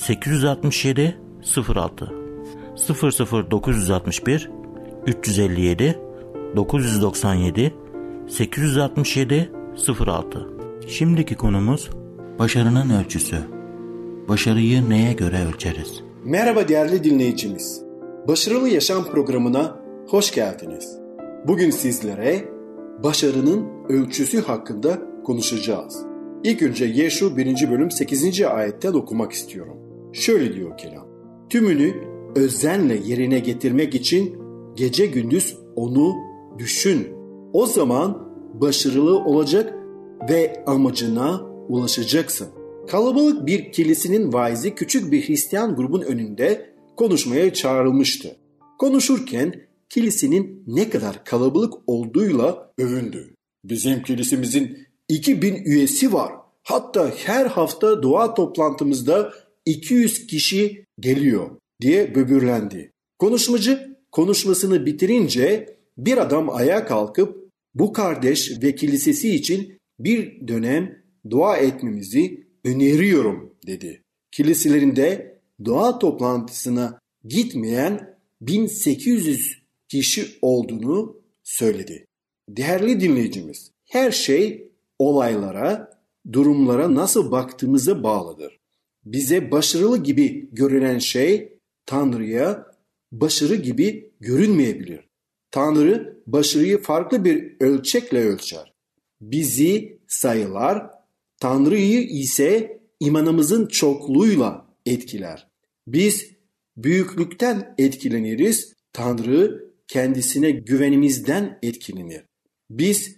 867 06 00 961 357 997 867 06 Şimdiki konumuz başarının ölçüsü. Başarıyı neye göre ölçeriz? Merhaba değerli dinleyicimiz. Başarılı Yaşam programına hoş geldiniz. Bugün sizlere başarının ölçüsü hakkında konuşacağız. İlk önce Yeşu 1. bölüm 8. ayetten okumak istiyorum. Şöyle diyor kelam. Tümünü özenle yerine getirmek için gece gündüz onu düşün. O zaman başarılı olacak ve amacına ulaşacaksın. Kalabalık bir kilisinin vaizi küçük bir Hristiyan grubun önünde konuşmaya çağrılmıştı. Konuşurken kilisenin ne kadar kalabalık olduğuyla övündü. Bizim kilisemizin 2000 üyesi var. Hatta her hafta dua toplantımızda 200 kişi geliyor diye böbürlendi. Konuşmacı konuşmasını bitirince bir adam ayağa kalkıp bu kardeş ve kilisesi için bir dönem dua etmemizi öneriyorum dedi. Kiliselerinde dua toplantısına gitmeyen 1800 kişi olduğunu söyledi. Değerli dinleyicimiz, her şey olaylara, durumlara nasıl baktığımıza bağlıdır. Bize başarılı gibi görünen şey Tanrı'ya başarı gibi görünmeyebilir. Tanrı başarıyı farklı bir ölçekle ölçer. Bizi sayılar, Tanrı'yı ise imanımızın çokluğuyla etkiler. Biz büyüklükten etkileniriz, Tanrı kendisine güvenimizden etkilenir. Biz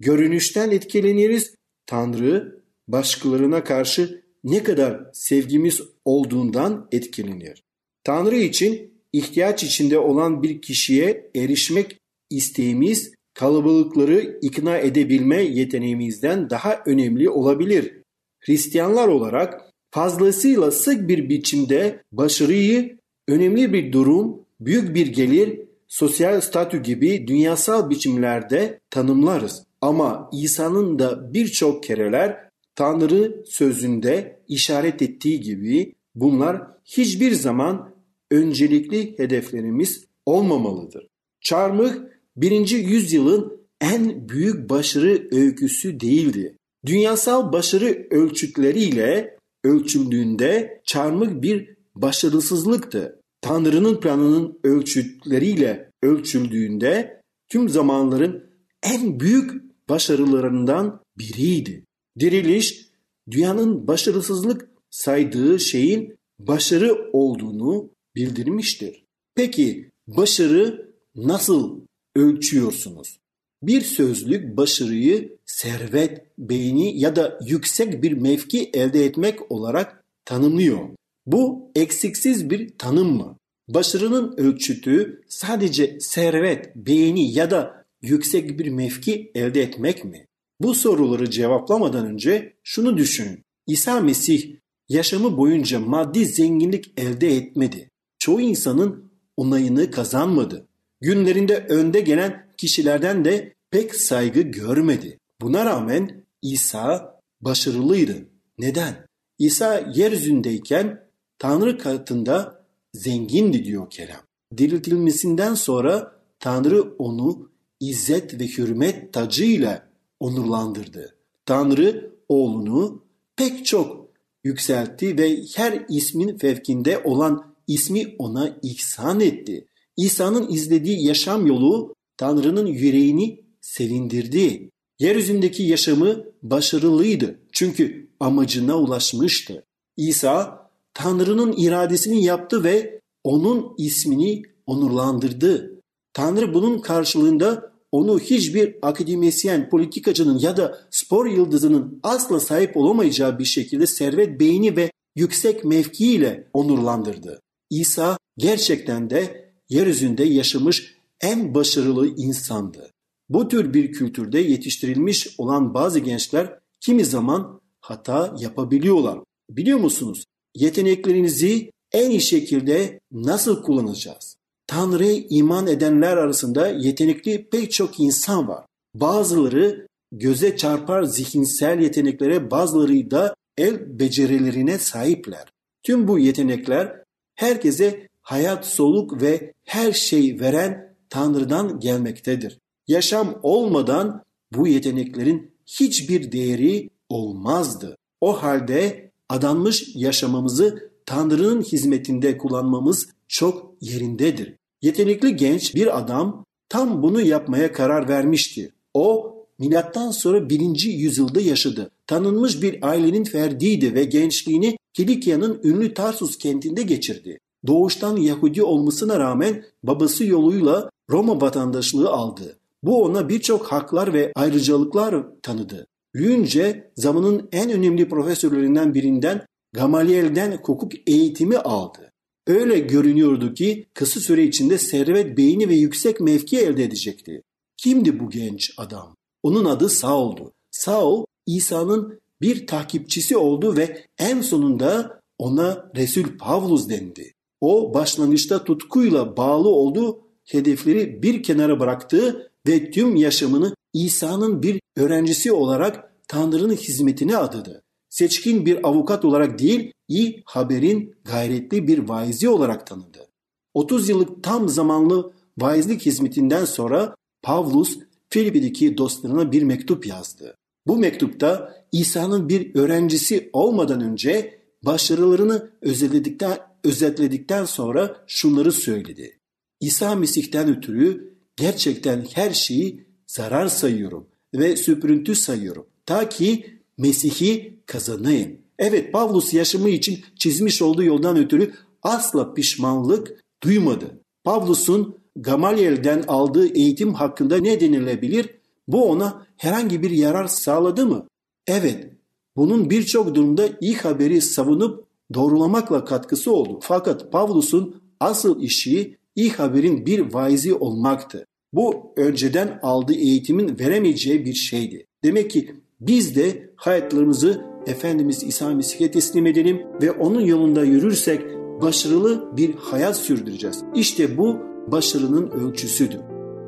görünüşten etkileniriz, Tanrı başkalarına karşı ne kadar sevgimiz olduğundan etkilenir. Tanrı için ihtiyaç içinde olan bir kişiye erişmek isteğimiz kalabalıkları ikna edebilme yeteneğimizden daha önemli olabilir. Hristiyanlar olarak fazlasıyla sık bir biçimde başarıyı önemli bir durum, büyük bir gelir, sosyal statü gibi dünyasal biçimlerde tanımlarız. Ama İsa'nın da birçok kereler Tanrı sözünde işaret ettiği gibi bunlar hiçbir zaman öncelikli hedeflerimiz olmamalıdır. Çarmıh birinci yüzyılın en büyük başarı öyküsü değildi. Dünyasal başarı ölçütleriyle ölçüldüğünde çarmıh bir başarısızlıktı. Tanrı'nın planının ölçütleriyle ölçüldüğünde tüm zamanların en büyük başarılarından biriydi. Diriliş dünyanın başarısızlık saydığı şeyin başarı olduğunu bildirmiştir. Peki başarı nasıl ölçüyorsunuz? Bir sözlük başarıyı servet, beğeni ya da yüksek bir mevki elde etmek olarak tanımlıyor. Bu eksiksiz bir tanım mı? Başarının ölçütü sadece servet, beğeni ya da yüksek bir mevki elde etmek mi? Bu soruları cevaplamadan önce şunu düşünün. İsa Mesih yaşamı boyunca maddi zenginlik elde etmedi. Çoğu insanın onayını kazanmadı. Günlerinde önde gelen kişilerden de pek saygı görmedi. Buna rağmen İsa başarılıydı. Neden? İsa yeryüzündeyken Tanrı katında zengindi diyor kelam. Diriltilmesinden sonra Tanrı onu izzet ve hürmet tacıyla onurlandırdı. Tanrı oğlunu pek çok yükseltti ve her ismin fevkinde olan ismi ona ihsan etti. İsa'nın izlediği yaşam yolu Tanrı'nın yüreğini sevindirdi. Yeryüzündeki yaşamı başarılıydı çünkü amacına ulaşmıştı. İsa Tanrı'nın iradesini yaptı ve onun ismini onurlandırdı. Tanrı bunun karşılığında onu hiçbir akademisyen, politikacının ya da spor yıldızının asla sahip olamayacağı bir şekilde servet, beyni ve yüksek mevkiiyle onurlandırdı. İsa gerçekten de yeryüzünde yaşamış en başarılı insandı. Bu tür bir kültürde yetiştirilmiş olan bazı gençler kimi zaman hata yapabiliyorlar. Biliyor musunuz? Yeteneklerinizi en iyi şekilde nasıl kullanacağız? Tanrı'ya iman edenler arasında yetenekli pek çok insan var. Bazıları göze çarpar zihinsel yeteneklere, bazıları da el becerilerine sahipler. Tüm bu yetenekler herkese hayat, soluk ve her şey veren Tanrı'dan gelmektedir. Yaşam olmadan bu yeteneklerin hiçbir değeri olmazdı. O halde adanmış yaşamamızı Tanrı'nın hizmetinde kullanmamız çok yerindedir. Yetenekli genç bir adam tam bunu yapmaya karar vermişti. O milattan sonra birinci yüzyılda yaşadı. Tanınmış bir ailenin ferdiydi ve gençliğini Kilikya'nın ünlü Tarsus kentinde geçirdi. Doğuştan Yahudi olmasına rağmen babası yoluyla Roma vatandaşlığı aldı. Bu ona birçok haklar ve ayrıcalıklar tanıdı. Büyünce zamanın en önemli profesörlerinden birinden Gamaliel'den hukuk eğitimi aldı. Öyle görünüyordu ki kısa süre içinde servet, beyni ve yüksek mevki elde edecekti. Kimdi bu genç adam? Onun adı Saul'du. Saul, İsa'nın bir takipçisi oldu ve en sonunda ona Resul Pavlus dendi. O başlangıçta tutkuyla bağlı olduğu hedefleri bir kenara bıraktı ve tüm yaşamını İsa'nın bir öğrencisi olarak Tanrı'nın hizmetine adadı seçkin bir avukat olarak değil, iyi haberin gayretli bir vaizi olarak tanıdı. 30 yıllık tam zamanlı vaizlik hizmetinden sonra Pavlus Filipi'deki dostlarına bir mektup yazdı. Bu mektupta İsa'nın bir öğrencisi olmadan önce başarılarını özetledikten, özetledikten sonra şunları söyledi. İsa Mesih'ten ötürü gerçekten her şeyi zarar sayıyorum ve süprüntü sayıyorum. Ta ki Mesih'i kazanayım. Evet Pavlus yaşamı için çizmiş olduğu yoldan ötürü asla pişmanlık duymadı. Pavlus'un Gamaliel'den aldığı eğitim hakkında ne denilebilir? Bu ona herhangi bir yarar sağladı mı? Evet, bunun birçok durumda iyi haberi savunup doğrulamakla katkısı oldu. Fakat Pavlus'un asıl işi iyi haberin bir vaizi olmaktı. Bu önceden aldığı eğitimin veremeyeceği bir şeydi. Demek ki biz de hayatlarımızı Efendimiz İsa Mesih'e teslim edelim ve onun yolunda yürürsek başarılı bir hayat sürdüreceğiz. İşte bu başarının ölçüsüdür.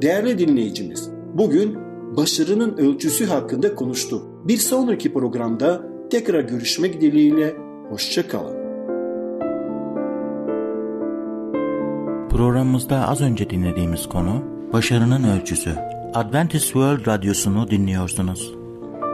Değerli dinleyicimiz, bugün başarının ölçüsü hakkında konuştuk. Bir sonraki programda tekrar görüşmek dileğiyle, hoşçakalın. Programımızda az önce dinlediğimiz konu başarının ölçüsü. Adventist World Radyosu'nu dinliyorsunuz.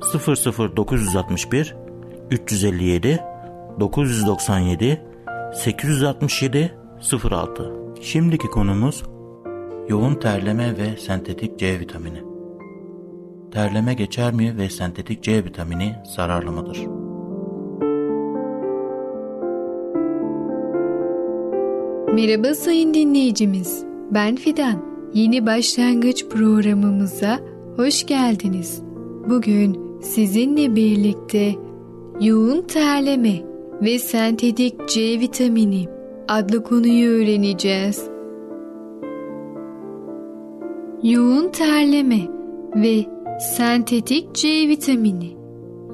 00961 357 997 867 06 Şimdiki konumuz yoğun terleme ve sentetik C vitamini. Terleme geçer mi ve sentetik C vitamini zararlı mıdır? Merhaba sayın dinleyicimiz. Ben Fidan. Yeni başlangıç programımıza hoş geldiniz. Bugün sizinle birlikte yoğun terleme ve sentetik C vitamini adlı konuyu öğreneceğiz. Yoğun terleme ve sentetik C vitamini.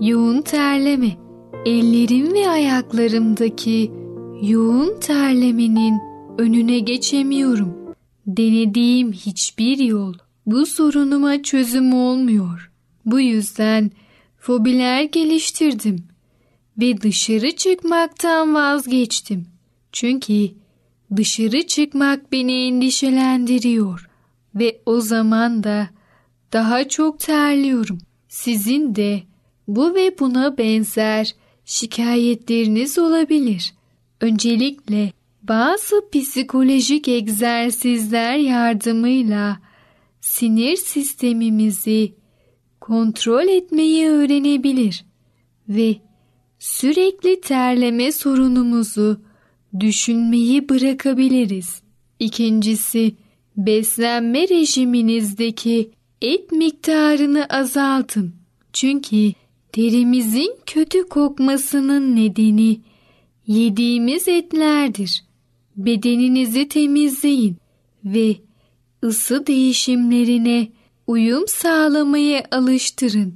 Yoğun terleme, ellerim ve ayaklarımdaki yoğun terlemenin önüne geçemiyorum. Denediğim hiçbir yol bu sorunuma çözüm olmuyor. Bu yüzden fobiler geliştirdim ve dışarı çıkmaktan vazgeçtim. Çünkü dışarı çıkmak beni endişelendiriyor ve o zaman da daha çok terliyorum. Sizin de bu ve buna benzer şikayetleriniz olabilir. Öncelikle bazı psikolojik egzersizler yardımıyla sinir sistemimizi kontrol etmeyi öğrenebilir ve sürekli terleme sorunumuzu düşünmeyi bırakabiliriz. İkincisi, beslenme rejiminizdeki et miktarını azaltın. Çünkü derimizin kötü kokmasının nedeni yediğimiz etlerdir. Bedeninizi temizleyin ve ısı değişimlerine uyum sağlamaya alıştırın.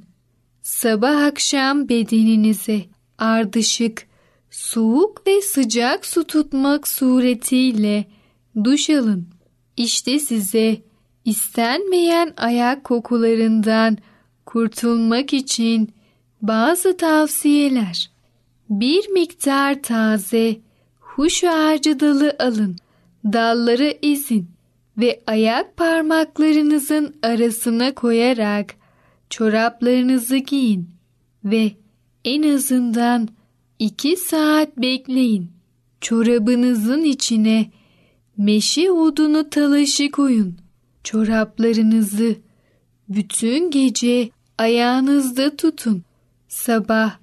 Sabah akşam bedeninize ardışık, soğuk ve sıcak su tutmak suretiyle duş alın. İşte size istenmeyen ayak kokularından kurtulmak için bazı tavsiyeler. Bir miktar taze huş ağacı dalı alın. Dalları ezin ve ayak parmaklarınızın arasına koyarak çoraplarınızı giyin ve en azından iki saat bekleyin. Çorabınızın içine meşe odunu talaşı koyun. Çoraplarınızı bütün gece ayağınızda tutun. Sabah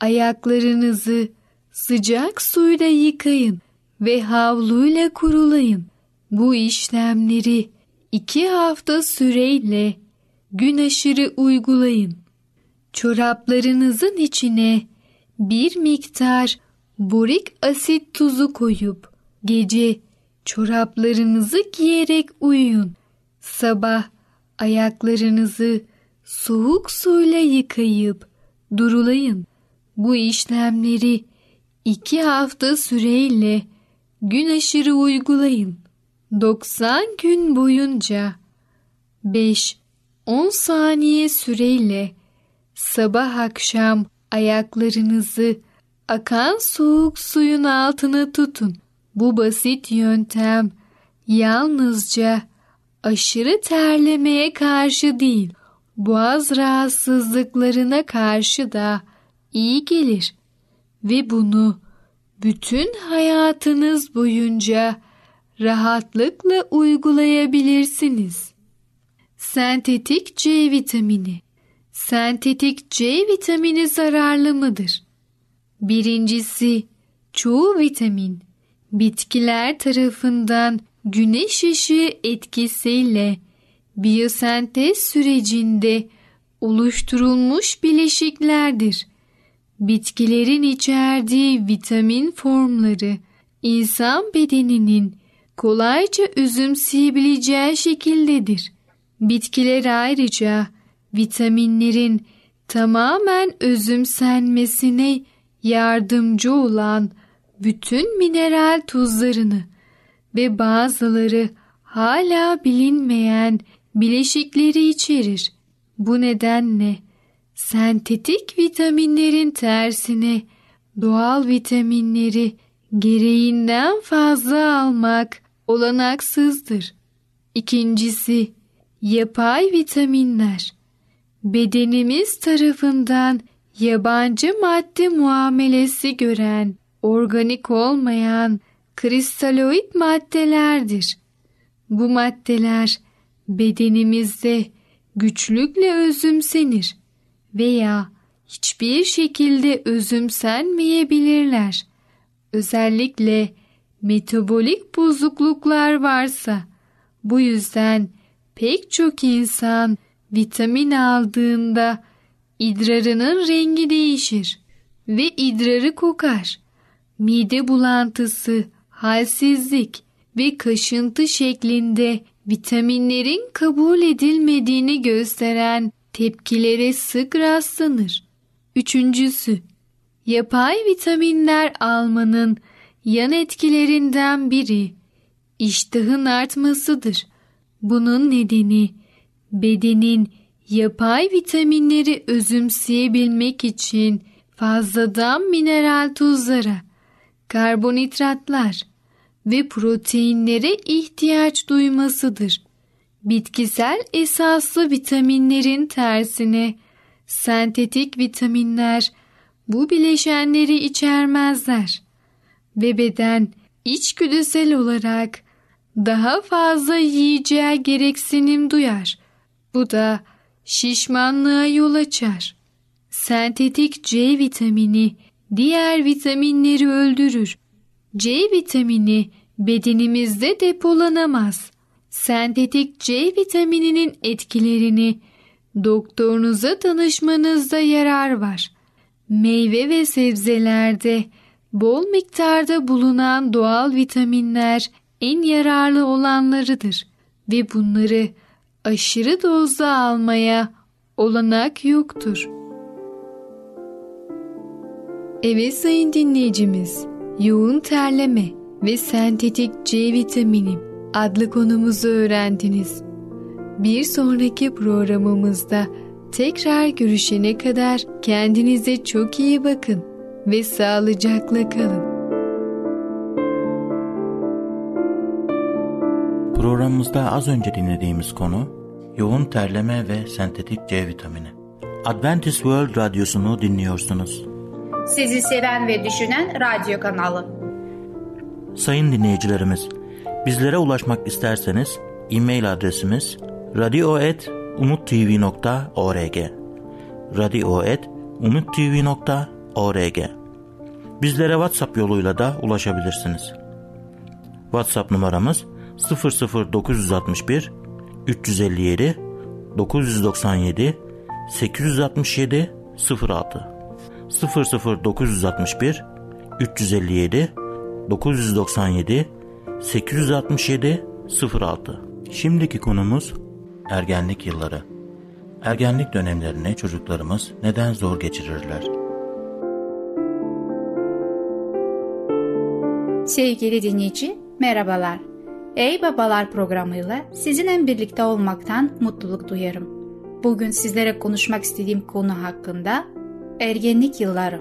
ayaklarınızı sıcak suyla yıkayın ve havluyla kurulayın. Bu işlemleri iki hafta süreyle gün aşırı uygulayın. Çoraplarınızın içine bir miktar borik asit tuzu koyup gece çoraplarınızı giyerek uyuyun. Sabah ayaklarınızı soğuk suyla yıkayıp durulayın. Bu işlemleri iki hafta süreyle gün aşırı uygulayın. 90 gün boyunca 5-10 saniye süreyle sabah akşam ayaklarınızı akan soğuk suyun altına tutun. Bu basit yöntem yalnızca aşırı terlemeye karşı değil, boğaz rahatsızlıklarına karşı da iyi gelir ve bunu bütün hayatınız boyunca rahatlıkla uygulayabilirsiniz. Sentetik C vitamini Sentetik C vitamini zararlı mıdır? Birincisi, çoğu vitamin bitkiler tarafından güneş ışığı etkisiyle biyosentez sürecinde oluşturulmuş bileşiklerdir. Bitkilerin içerdiği vitamin formları insan bedeninin kolayca özümseyebileceği şekildedir. Bitkiler ayrıca vitaminlerin tamamen özümsenmesine yardımcı olan bütün mineral tuzlarını ve bazıları hala bilinmeyen bileşikleri içerir. Bu nedenle sentetik vitaminlerin tersine doğal vitaminleri gereğinden fazla almak olanaksızdır. İkincisi, yapay vitaminler. Bedenimiz tarafından yabancı madde muamelesi gören, organik olmayan kristaloid maddelerdir. Bu maddeler bedenimizde güçlükle özümsenir veya hiçbir şekilde özümsenmeyebilirler. Özellikle metabolik bozukluklar varsa bu yüzden pek çok insan vitamin aldığında idrarının rengi değişir ve idrarı kokar. Mide bulantısı, halsizlik ve kaşıntı şeklinde vitaminlerin kabul edilmediğini gösteren tepkilere sık rastlanır. Üçüncüsü, yapay vitaminler almanın yan etkilerinden biri iştahın artmasıdır. Bunun nedeni bedenin yapay vitaminleri özümseyebilmek için fazladan mineral tuzlara, karbonhidratlar ve proteinlere ihtiyaç duymasıdır. Bitkisel esaslı vitaminlerin tersine sentetik vitaminler bu bileşenleri içermezler ve beden içgüdüsel olarak daha fazla yiyeceğe gereksinim duyar. Bu da şişmanlığa yol açar. Sentetik C vitamini diğer vitaminleri öldürür. C vitamini bedenimizde depolanamaz. Sentetik C vitamininin etkilerini doktorunuza danışmanızda yarar var. Meyve ve sebzelerde bol miktarda bulunan doğal vitaminler en yararlı olanlarıdır ve bunları aşırı dozda almaya olanak yoktur. Evet sayın dinleyicimiz, yoğun terleme ve sentetik C vitamini adlı konumuzu öğrendiniz. Bir sonraki programımızda tekrar görüşene kadar kendinize çok iyi bakın ve sağlıcakla kalın. Programımızda az önce dinlediğimiz konu yoğun terleme ve sentetik C vitamini. Adventist World Radyosu'nu dinliyorsunuz. Sizi seven ve düşünen radyo kanalı. Sayın dinleyicilerimiz, bizlere ulaşmak isterseniz e-mail adresimiz radio.umutv.org radio.umutv.org Bizlere WhatsApp yoluyla da ulaşabilirsiniz. WhatsApp numaramız 00961 357 997 867 06 00961 357 997 867 06 Şimdiki konumuz ergenlik yılları. Ergenlik dönemlerini çocuklarımız neden zor geçirirler? Sevgili dinleyici, merhabalar. Ey Babalar programıyla sizinle birlikte olmaktan mutluluk duyarım. Bugün sizlere konuşmak istediğim konu hakkında ergenlik yılları.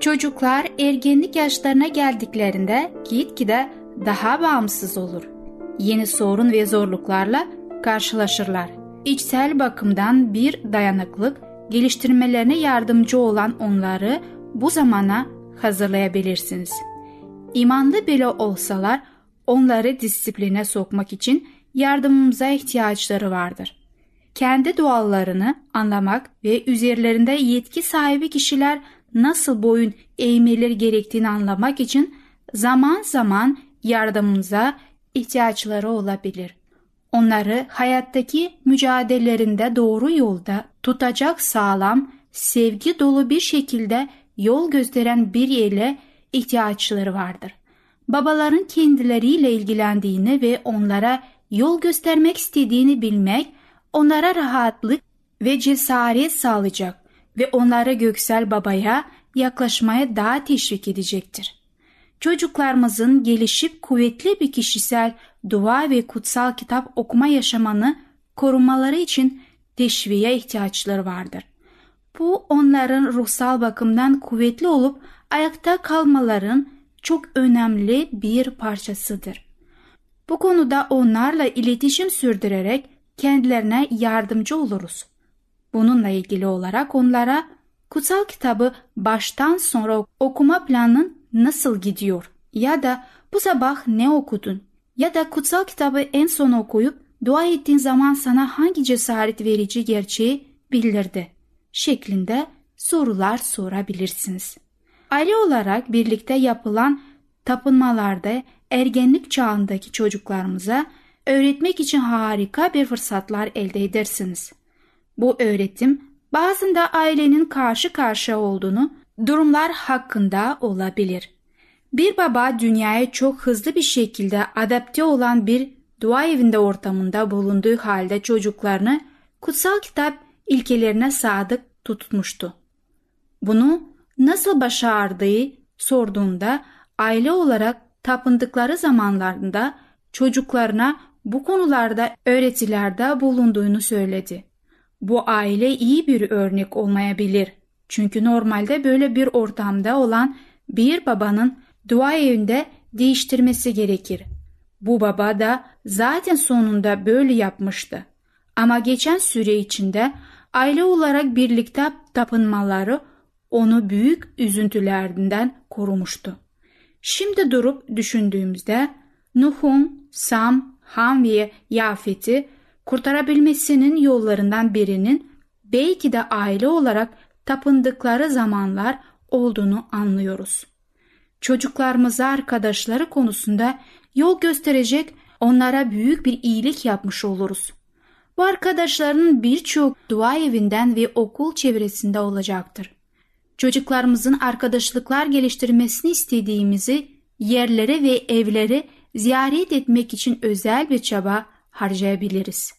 Çocuklar ergenlik yaşlarına geldiklerinde gitgide daha bağımsız olur. Yeni sorun ve zorluklarla karşılaşırlar. İçsel bakımdan bir dayanıklık geliştirmelerine yardımcı olan onları bu zamana hazırlayabilirsiniz. İmanlı bile olsalar onları disipline sokmak için yardımımıza ihtiyaçları vardır. Kendi dualarını anlamak ve üzerlerinde yetki sahibi kişiler nasıl boyun eğmeleri gerektiğini anlamak için zaman zaman yardımımıza ihtiyaçları olabilir. Onları hayattaki mücadelelerinde doğru yolda tutacak sağlam, sevgi dolu bir şekilde yol gösteren bir ile ihtiyaçları vardır. Babaların kendileriyle ilgilendiğini ve onlara yol göstermek istediğini bilmek onlara rahatlık ve cesaret sağlayacak ve onları göksel babaya yaklaşmaya daha teşvik edecektir. Çocuklarımızın gelişip kuvvetli bir kişisel dua ve kutsal kitap okuma yaşamanı korumaları için teşviğe ihtiyaçları vardır. Bu onların ruhsal bakımdan kuvvetli olup ayakta kalmaların çok önemli bir parçasıdır. Bu konuda onlarla iletişim sürdürerek kendilerine yardımcı oluruz. Bununla ilgili olarak onlara kutsal kitabı baştan sonra okuma planın nasıl gidiyor ya da bu sabah ne okudun ya da kutsal kitabı en son okuyup dua ettiğin zaman sana hangi cesaret verici gerçeği bildirdi şeklinde sorular sorabilirsiniz. Aile olarak birlikte yapılan tapınmalarda ergenlik çağındaki çocuklarımıza öğretmek için harika bir fırsatlar elde edersiniz. Bu öğretim bazında ailenin karşı karşıya olduğunu durumlar hakkında olabilir. Bir baba dünyaya çok hızlı bir şekilde adapte olan bir dua evinde ortamında bulunduğu halde çocuklarını kutsal kitap ilkelerine sadık tutmuştu. Bunu nasıl başardığı sorduğunda aile olarak tapındıkları zamanlarında çocuklarına bu konularda öğretilerde bulunduğunu söyledi. Bu aile iyi bir örnek olmayabilir. Çünkü normalde böyle bir ortamda olan bir babanın dua evinde değiştirmesi gerekir. Bu baba da zaten sonunda böyle yapmıştı. Ama geçen süre içinde aile olarak birlikte tapınmaları onu büyük üzüntülerden korumuştu. Şimdi durup düşündüğümüzde Nuh'un Sam, Ham ve Yafet'i kurtarabilmesinin yollarından birinin belki de aile olarak tapındıkları zamanlar olduğunu anlıyoruz. Çocuklarımıza arkadaşları konusunda yol gösterecek onlara büyük bir iyilik yapmış oluruz. Bu arkadaşların birçok dua evinden ve okul çevresinde olacaktır. Çocuklarımızın arkadaşlıklar geliştirmesini istediğimizi yerlere ve evleri ziyaret etmek için özel bir çaba harcayabiliriz.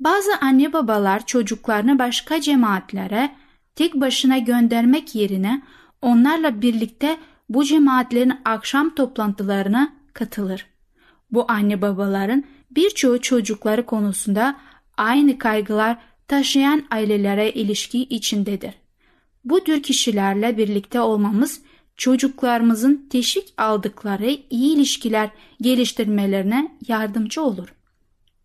Bazı anne babalar çocuklarını başka cemaatlere tek başına göndermek yerine onlarla birlikte bu cemaatlerin akşam toplantılarına katılır. Bu anne babaların birçoğu çocukları konusunda aynı kaygılar taşıyan ailelere ilişki içindedir. Bu tür kişilerle birlikte olmamız çocuklarımızın teşvik aldıkları iyi ilişkiler geliştirmelerine yardımcı olur.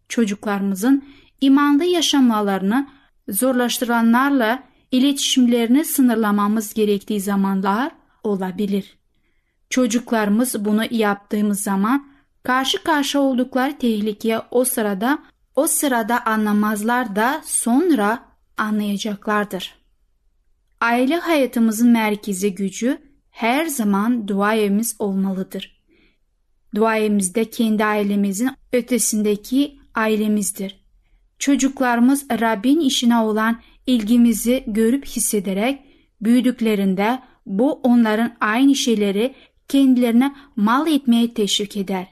Çocuklarımızın imanlı yaşamalarını zorlaştıranlarla iletişimlerini sınırlamamız gerektiği zamanlar olabilir. Çocuklarımız bunu yaptığımız zaman karşı karşı oldukları tehlikeye o sırada o sırada anlamazlar da sonra anlayacaklardır. Aile hayatımızın merkezi gücü her zaman dua evimiz olmalıdır. Dua evimizde kendi ailemizin ötesindeki ailemizdir. Çocuklarımız Rabbin işine olan ilgimizi görüp hissederek büyüdüklerinde bu onların aynı şeyleri kendilerine mal etmeye teşvik eder.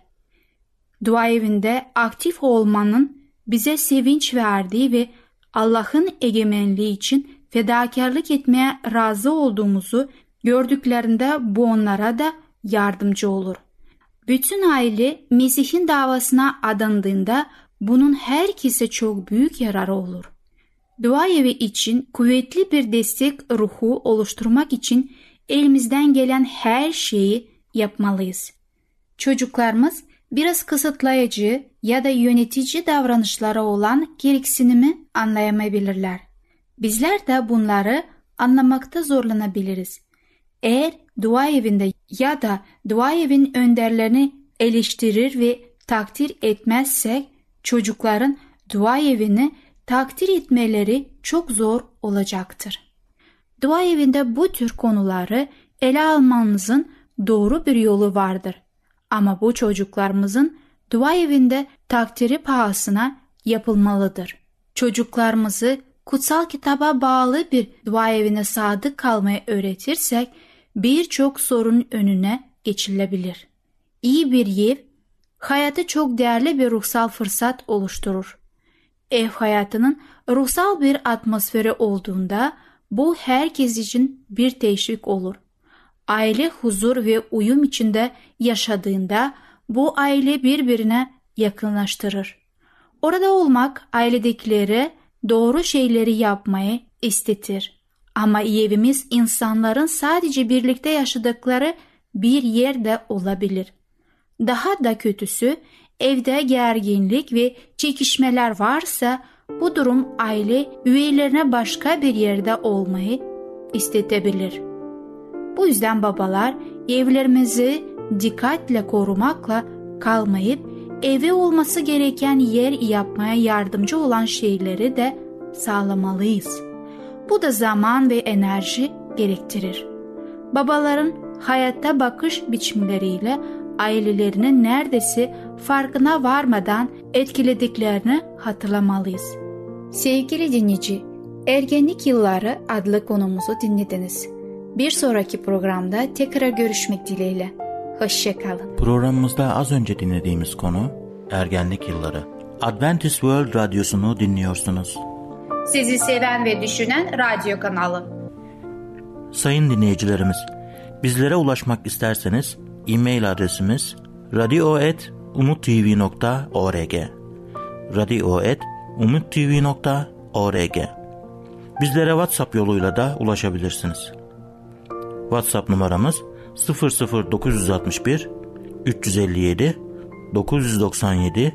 Dua evinde aktif olmanın bize sevinç verdiği ve Allah'ın egemenliği için fedakarlık etmeye razı olduğumuzu gördüklerinde bu onlara da yardımcı olur. Bütün aile Mesih'in davasına adandığında bunun herkese çok büyük yararı olur. Dua evi için kuvvetli bir destek ruhu oluşturmak için elimizden gelen her şeyi yapmalıyız. Çocuklarımız biraz kısıtlayıcı ya da yönetici davranışlara olan gereksinimi anlayamayabilirler. Bizler de bunları anlamakta zorlanabiliriz. Eğer dua evinde ya da dua evin önderlerini eleştirir ve takdir etmezsek çocukların dua evini takdir etmeleri çok zor olacaktır. Dua evinde bu tür konuları ele almanızın doğru bir yolu vardır. Ama bu çocuklarımızın dua evinde takdiri pahasına yapılmalıdır. Çocuklarımızı kutsal kitaba bağlı bir dua evine sadık kalmayı öğretirsek birçok sorun önüne geçilebilir. İyi bir ev hayatı çok değerli bir ruhsal fırsat oluşturur. Ev hayatının ruhsal bir atmosferi olduğunda bu herkes için bir teşvik olur. Aile huzur ve uyum içinde yaşadığında bu aile birbirine yakınlaştırır. Orada olmak ailedekileri doğru şeyleri yapmayı istetir. Ama evimiz insanların sadece birlikte yaşadıkları bir yerde olabilir. Daha da kötüsü evde gerginlik ve çekişmeler varsa bu durum aile üyelerine başka bir yerde olmayı istetebilir. Bu yüzden babalar evlerimizi dikkatle korumakla kalmayıp evi olması gereken yer yapmaya yardımcı olan şeyleri de sağlamalıyız. Bu da zaman ve enerji gerektirir. Babaların hayatta bakış biçimleriyle ailelerinin neredeyse farkına varmadan etkilediklerini hatırlamalıyız. Sevgili dinleyici, Ergenlik Yılları adlı konumuzu dinlediniz. Bir sonraki programda tekrar görüşmek dileğiyle. Hoşçakalın. Programımızda az önce dinlediğimiz konu ergenlik yılları. Adventist World Radyosu'nu dinliyorsunuz. Sizi seven ve düşünen radyo kanalı. Sayın dinleyicilerimiz, bizlere ulaşmak isterseniz e-mail adresimiz radio.umutv.org radio.umutv.org Bizlere WhatsApp yoluyla da ulaşabilirsiniz. WhatsApp numaramız 00961 357 997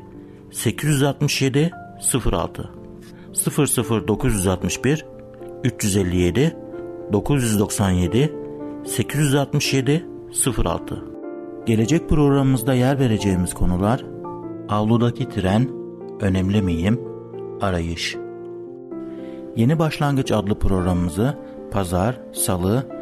867 06 00961 357 997 867 06 Gelecek programımızda yer vereceğimiz konular Avludaki tren, Önemli miyim? Arayış Yeni Başlangıç adlı programımızı pazar, salı